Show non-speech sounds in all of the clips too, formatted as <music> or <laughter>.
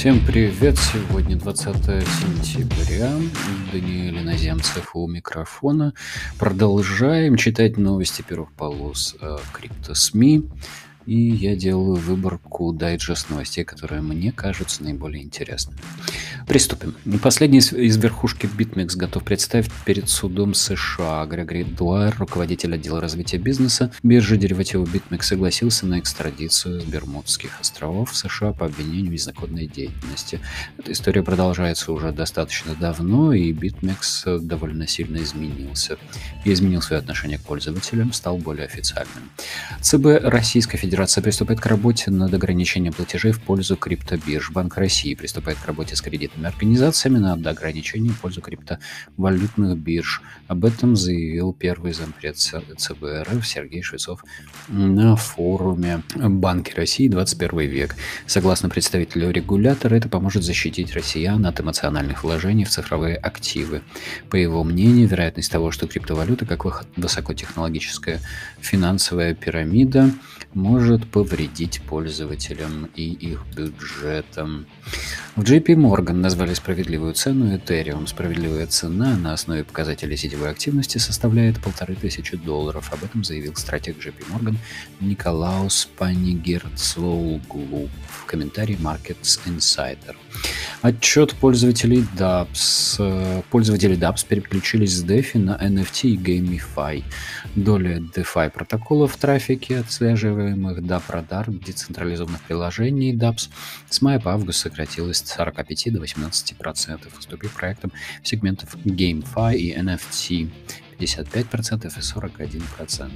Всем привет! Сегодня 20 сентября. Даниэль Иноземцев у микрофона. Продолжаем читать новости первых полос э, крипто-СМИ. И я делаю выборку дайджест новостей, которые мне кажутся наиболее интересными. Приступим. Последний из верхушки BitMEX готов представить перед судом США. Грегори Дуайер, руководитель отдела развития бизнеса биржи деривативов BitMEX, согласился на экстрадицию с Бермудских островов в США по обвинению в незаконной деятельности. Эта история продолжается уже достаточно давно, и BitMEX довольно сильно изменился. И изменил свое отношение к пользователям, стал более официальным. ЦБ Российской Федерации приступает к работе над ограничением платежей в пользу криптобирж. Банк России приступает к работе с кредитными международными организациями на ограничение в пользу криптовалютных бирж. Об этом заявил первый зампред ЦБ РФ Сергей Швецов на форуме «Банки России 21 век». Согласно представителю регулятора, это поможет защитить россиян от эмоциональных вложений в цифровые активы. По его мнению, вероятность того, что криптовалюта, как высокотехнологическая финансовая пирамида, может повредить пользователям и их бюджетам. В JP Morgan назвали справедливую цену Ethereum. Справедливая цена на основе показателей сетевой активности составляет полторы тысячи долларов. Об этом заявил стратег JP Morgan Николаус Панигерцволглу в комментарии Markets Insider. Отчет пользователей DApps. Пользователи DApps переключились с DeFi на NFT и GameFi. Доля DeFi протоколов в трафике, отслеживаемых DApp радар децентрализованных приложений DApps с мая по август сократилась 45 до 18%, уступив проектам сегментов GameFi и NFT 55% и 41%.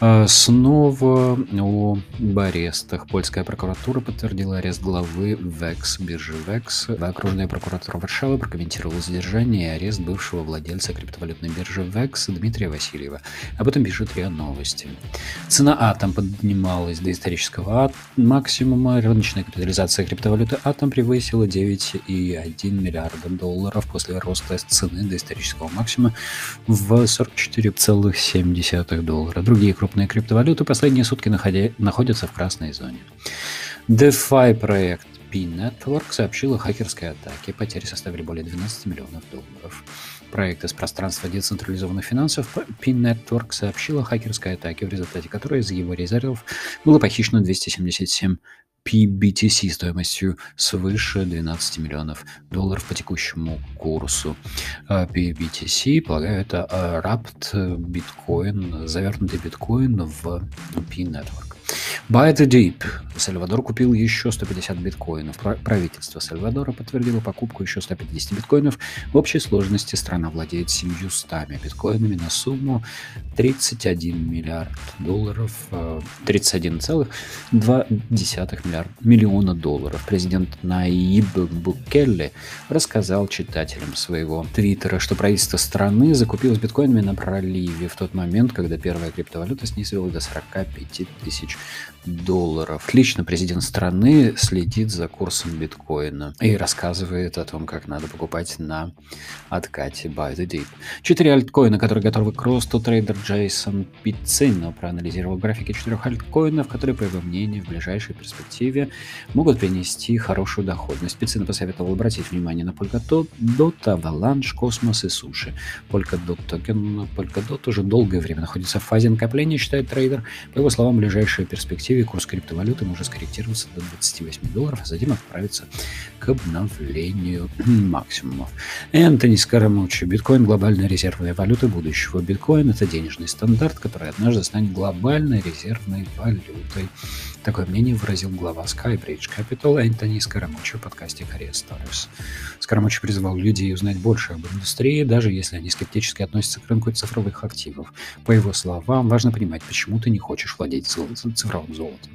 А, снова об арестах. Польская прокуратура подтвердила арест главы ВЭКС, биржи ВЭКС. Окружная прокуратура Варшавы прокомментировала задержание и арест бывшего владельца криптовалютной биржи ВЭКС Дмитрия Васильева. Об этом пишут РИА Новости. Цена Атом поднималась до исторического максимума. Рыночная капитализация криптовалюты Атом превысила 9,1 миллиарда долларов после роста цены до исторического максимума в 44,7 доллара. Другие крупные криптовалюты последние сутки находя... находятся в красной зоне. DeFi проект P-Network сообщил о хакерской атаке. Потери составили более 12 миллионов долларов. Проект из пространства децентрализованных финансов P-Network сообщил о хакерской атаке, в результате которой из его резервов было похищено 277 PBTC стоимостью свыше 12 миллионов долларов по текущему курсу. PBTC, полагаю, это Wrapped биткоин, завернутый биткоин в P-Network. Buy the Deep. Сальвадор купил еще 150 биткоинов. Правительство Сальвадора подтвердило покупку еще 150 биткоинов. В общей сложности страна владеет 700 биткоинами на сумму 31 миллиард долларов, 31,2 э, миллиард, миллиона долларов. Президент Наиб Букелле рассказал читателям своего твиттера, что правительство страны закупилось биткоинами на проливе в тот момент, когда первая криптовалюта снизилась до 45 тысяч долларов. Лично президент страны следит за курсом биткоина и рассказывает о том, как надо покупать на откате Buy the Deep. Четыре альткоина, которые готовы к росту, трейдер Джейсон Пиццино проанализировал графики четырех альткоинов, которые, по его мнению, в ближайшей перспективе могут принести хорошую доходность. Пиццино посоветовал обратить внимание на Polkadot, Avalanche, Cosmos и Sushi. Polkadot токен Polkadot уже долгое время находится в фазе накопления, считает трейдер. По его словам, ближайшая перспектива перспективе курс криптовалюты может скорректироваться до 28 долларов, а затем отправиться к обновлению <clears throat> максимумов. Энтони Скарамуччи. Биткоин – глобальная резервная валюта будущего. Биткоин – это денежный стандарт, который однажды станет глобальной резервной валютой. Такое мнение выразил глава Skybridge Capital Энтони Скоромучи в подкасте Korea Stories. Скоромучи призывал людей узнать больше об индустрии, даже если они скептически относятся к рынку цифровых активов. По его словам, важно понимать, почему ты не хочешь владеть цифровым золотом.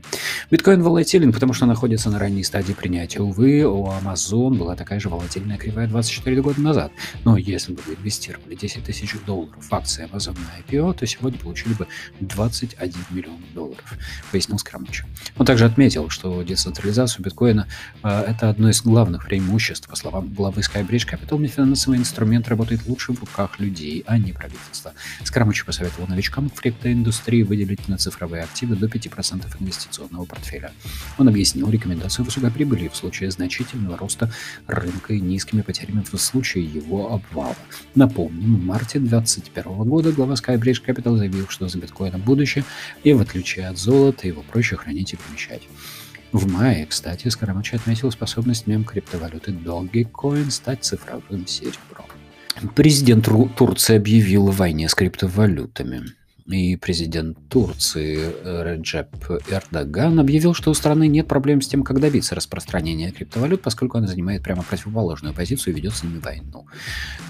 Биткоин волатилен, потому что находится на ранней стадии принятия. Увы, у Amazon была такая же волатильная кривая 24 года назад. Но если бы вы инвестировали 10 тысяч долларов в акции Amazon на IPO, то сегодня получили бы 21 миллион долларов, пояснил Скрамыч. Он также отметил, что децентрализация биткоина э, это одно из главных преимуществ, по словам главы Skybridge Capital, финансовый инструмент работает лучше в руках людей, а не правительства. Скрамыч посоветовал новичкам в криптоиндустрии выделить на цифровые активы до 5% инвестиционного портфеля. Он объяснил рекомендацию высокой прибыли в случае значительного роста рынка и низкими потерями в случае его обвала. Напомним, в марте 2021 года глава Skybridge Capital заявил, что за биткоином будущее, и в отличие от золота его проще хранить и помещать. В мае, кстати, Скоромачи отметил способность мем криптовалюты Dogecoin стать цифровым серебром. Президент Турции объявил о войне с криптовалютами и президент Турции э, Реджеп Эрдоган объявил, что у страны нет проблем с тем, как добиться распространения криптовалют, поскольку она занимает прямо противоположную позицию и ведет с ними войну.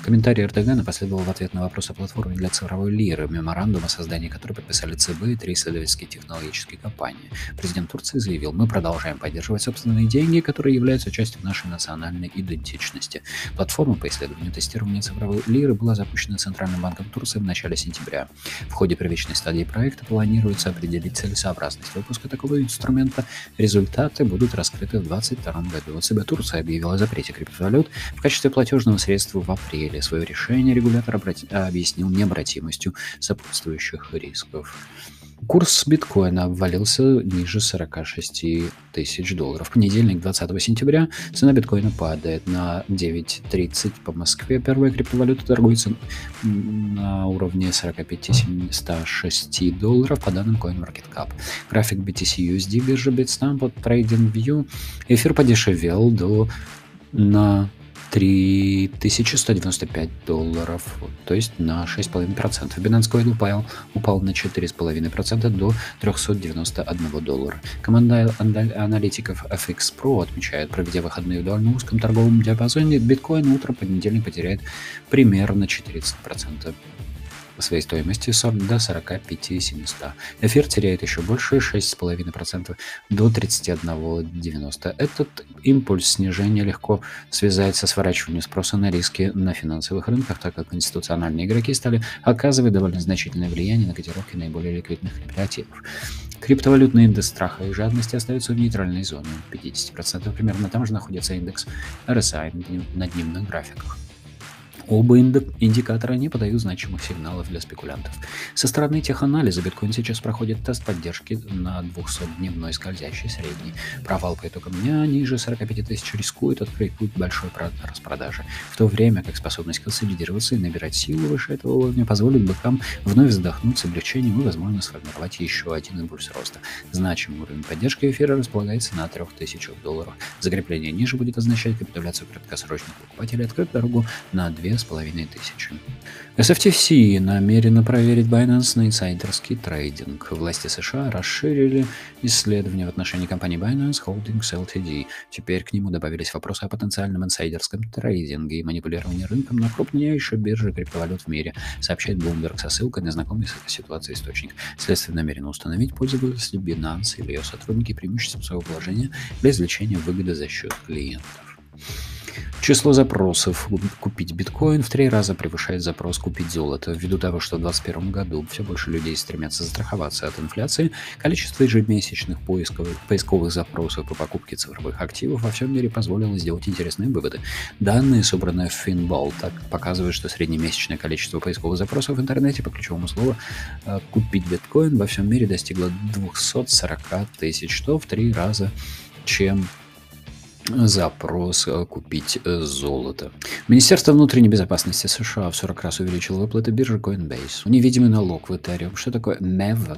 Комментарий Эрдогана последовал в ответ на вопрос о платформе для цифровой лиры, меморандум о создании которой подписали ЦБ и три исследовательские технологические компании. Президент Турции заявил, мы продолжаем поддерживать собственные деньги, которые являются частью нашей национальной идентичности. Платформа по исследованию тестирования цифровой лиры была запущена Центральным банком Турции в начале сентября. В ходе первичной стадии проекта планируется определить целесообразность выпуска такого инструмента. Результаты будут раскрыты в 2022 году. ЦБ Турции объявила о запрете криптовалют в качестве платежного средства в апреле. Свое решение регулятор объяснил необратимостью сопутствующих рисков. Курс биткоина обвалился ниже 46 тысяч долларов. Понедельник, 20 сентября, цена биткоина падает на 9.30 по Москве. Первая криптовалюта торгуется на уровне 45 706 долларов по данным CoinMarketCap. График BTC-USD биржи Bitstamp под TradingView. Эфир подешевел до на 3195 долларов, то есть на 6,5%. Binance Coin упал, упал на 4,5% до 391 доллара. Команда аналитиков FX Pro отмечает, проведя выходные в довольно узком торговом диапазоне, биткоин утром понедельник потеряет примерно 40% своей стоимости до 45 700. Эфир теряет еще больше 6,5% до 31,90. Этот импульс снижения легко связать со сворачиванием спроса на риски на финансовых рынках, так как институциональные игроки стали оказывать довольно значительное влияние на котировки наиболее ликвидных криптоактивов. Криптовалютный индекс страха и жадности остается в нейтральной зоне. 50% примерно там же находится индекс RSI на дневных графиках. Оба индикатора не подают значимых сигналов для спекулянтов. Со стороны теханализа биткоин сейчас проходит тест поддержки на 200-дневной скользящей средней. Провал по итогам дня ниже 45 тысяч рискует открыть путь большой распродажи, в то время как способность консолидироваться и набирать силу выше этого уровня позволит быкам вновь вздохнуть с облегчением и, возможно, сформировать еще один импульс роста. Значимый уровень поддержки эфира располагается на 3000 долларов. Закрепление ниже будет означать капитуляцию краткосрочных покупателей, открыть дорогу на 2 2500. SFTC намерена проверить Binance на инсайдерский трейдинг. Власти США расширили исследования в отношении компании Binance Holdings Ltd. Теперь к нему добавились вопросы о потенциальном инсайдерском трейдинге и манипулировании рынком на крупнейшей бирже криптовалют в мире, сообщает Bloomberg со ссылкой на знакомый с этой ситуацией источник. Следствие намерено установить, пользовались ли Binance или ее сотрудники преимуществом своего положения для извлечения выгоды за счет клиентов. Число запросов купить биткоин в три раза превышает запрос купить золото. Ввиду того, что в 2021 году все больше людей стремятся застраховаться от инфляции, количество ежемесячных поисковых, поисковых запросов по покупке цифровых активов во всем мире позволило сделать интересные выводы. Данные, собранные в Finball, так показывают, что среднемесячное количество поисковых запросов в интернете по ключевому слову э, «купить биткоин» во всем мире достигло 240 тысяч, что в три раза чем запрос э, купить э, золото. Министерство внутренней безопасности США в 40 раз увеличило выплаты биржи Coinbase. Невидимый налог в Ethereum. Что такое MEV?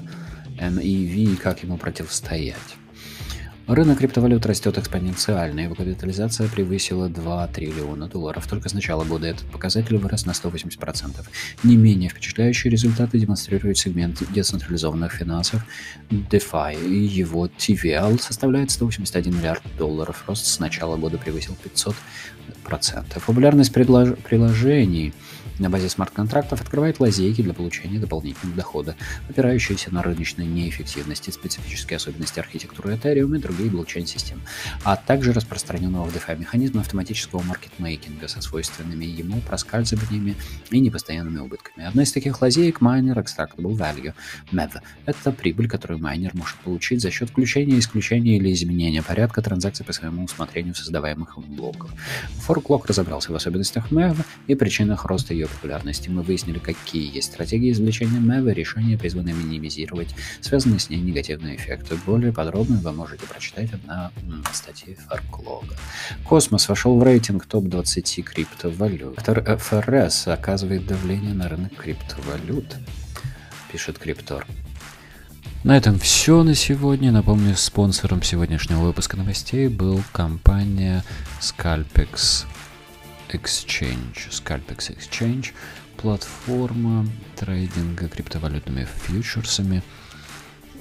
MEV и как ему противостоять? Рынок криптовалют растет экспоненциально, его капитализация превысила 2 триллиона долларов. Только с начала года этот показатель вырос на 180%. Не менее впечатляющие результаты демонстрирует сегмент децентрализованных финансов DeFi. И его TVL составляет 181 миллиард долларов. Рост с начала года превысил 500%. Популярность предлож- приложений – на базе смарт-контрактов открывает лазейки для получения дополнительного дохода, опирающиеся на рыночные неэффективности, специфические особенности архитектуры Ethereum и другие блокчейн-системы, а также распространенного в DeFi механизма автоматического маркетмейкинга со свойственными ему проскальзываниями и непостоянными убытками. Одна из таких лазеек – Miner Extractable Value, MEV. Это прибыль, которую майнер может получить за счет включения, исключения или изменения порядка транзакций по своему усмотрению создаваемых блоков. ForkLog разобрался в особенностях MEV и причинах роста ее популярности. Мы выяснили, какие есть стратегии извлечения MEV и решения, призванные минимизировать связанные с ней негативные эффекты. Более подробно вы можете прочитать на статье ForkLog а. Космос вошел в рейтинг топ-20 криптовалют. ФРС оказывает давление на рынок криптовалют, пишет Криптор. На этом все на сегодня. Напомню, спонсором сегодняшнего выпуска новостей был компания Scalpex Exchange. Scalpex Exchange – платформа трейдинга криптовалютными фьючерсами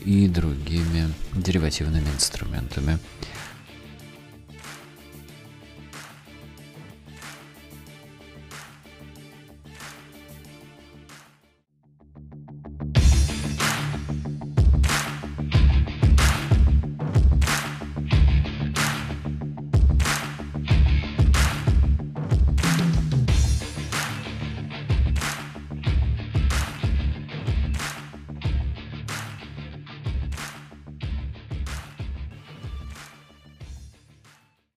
и другими деривативными инструментами.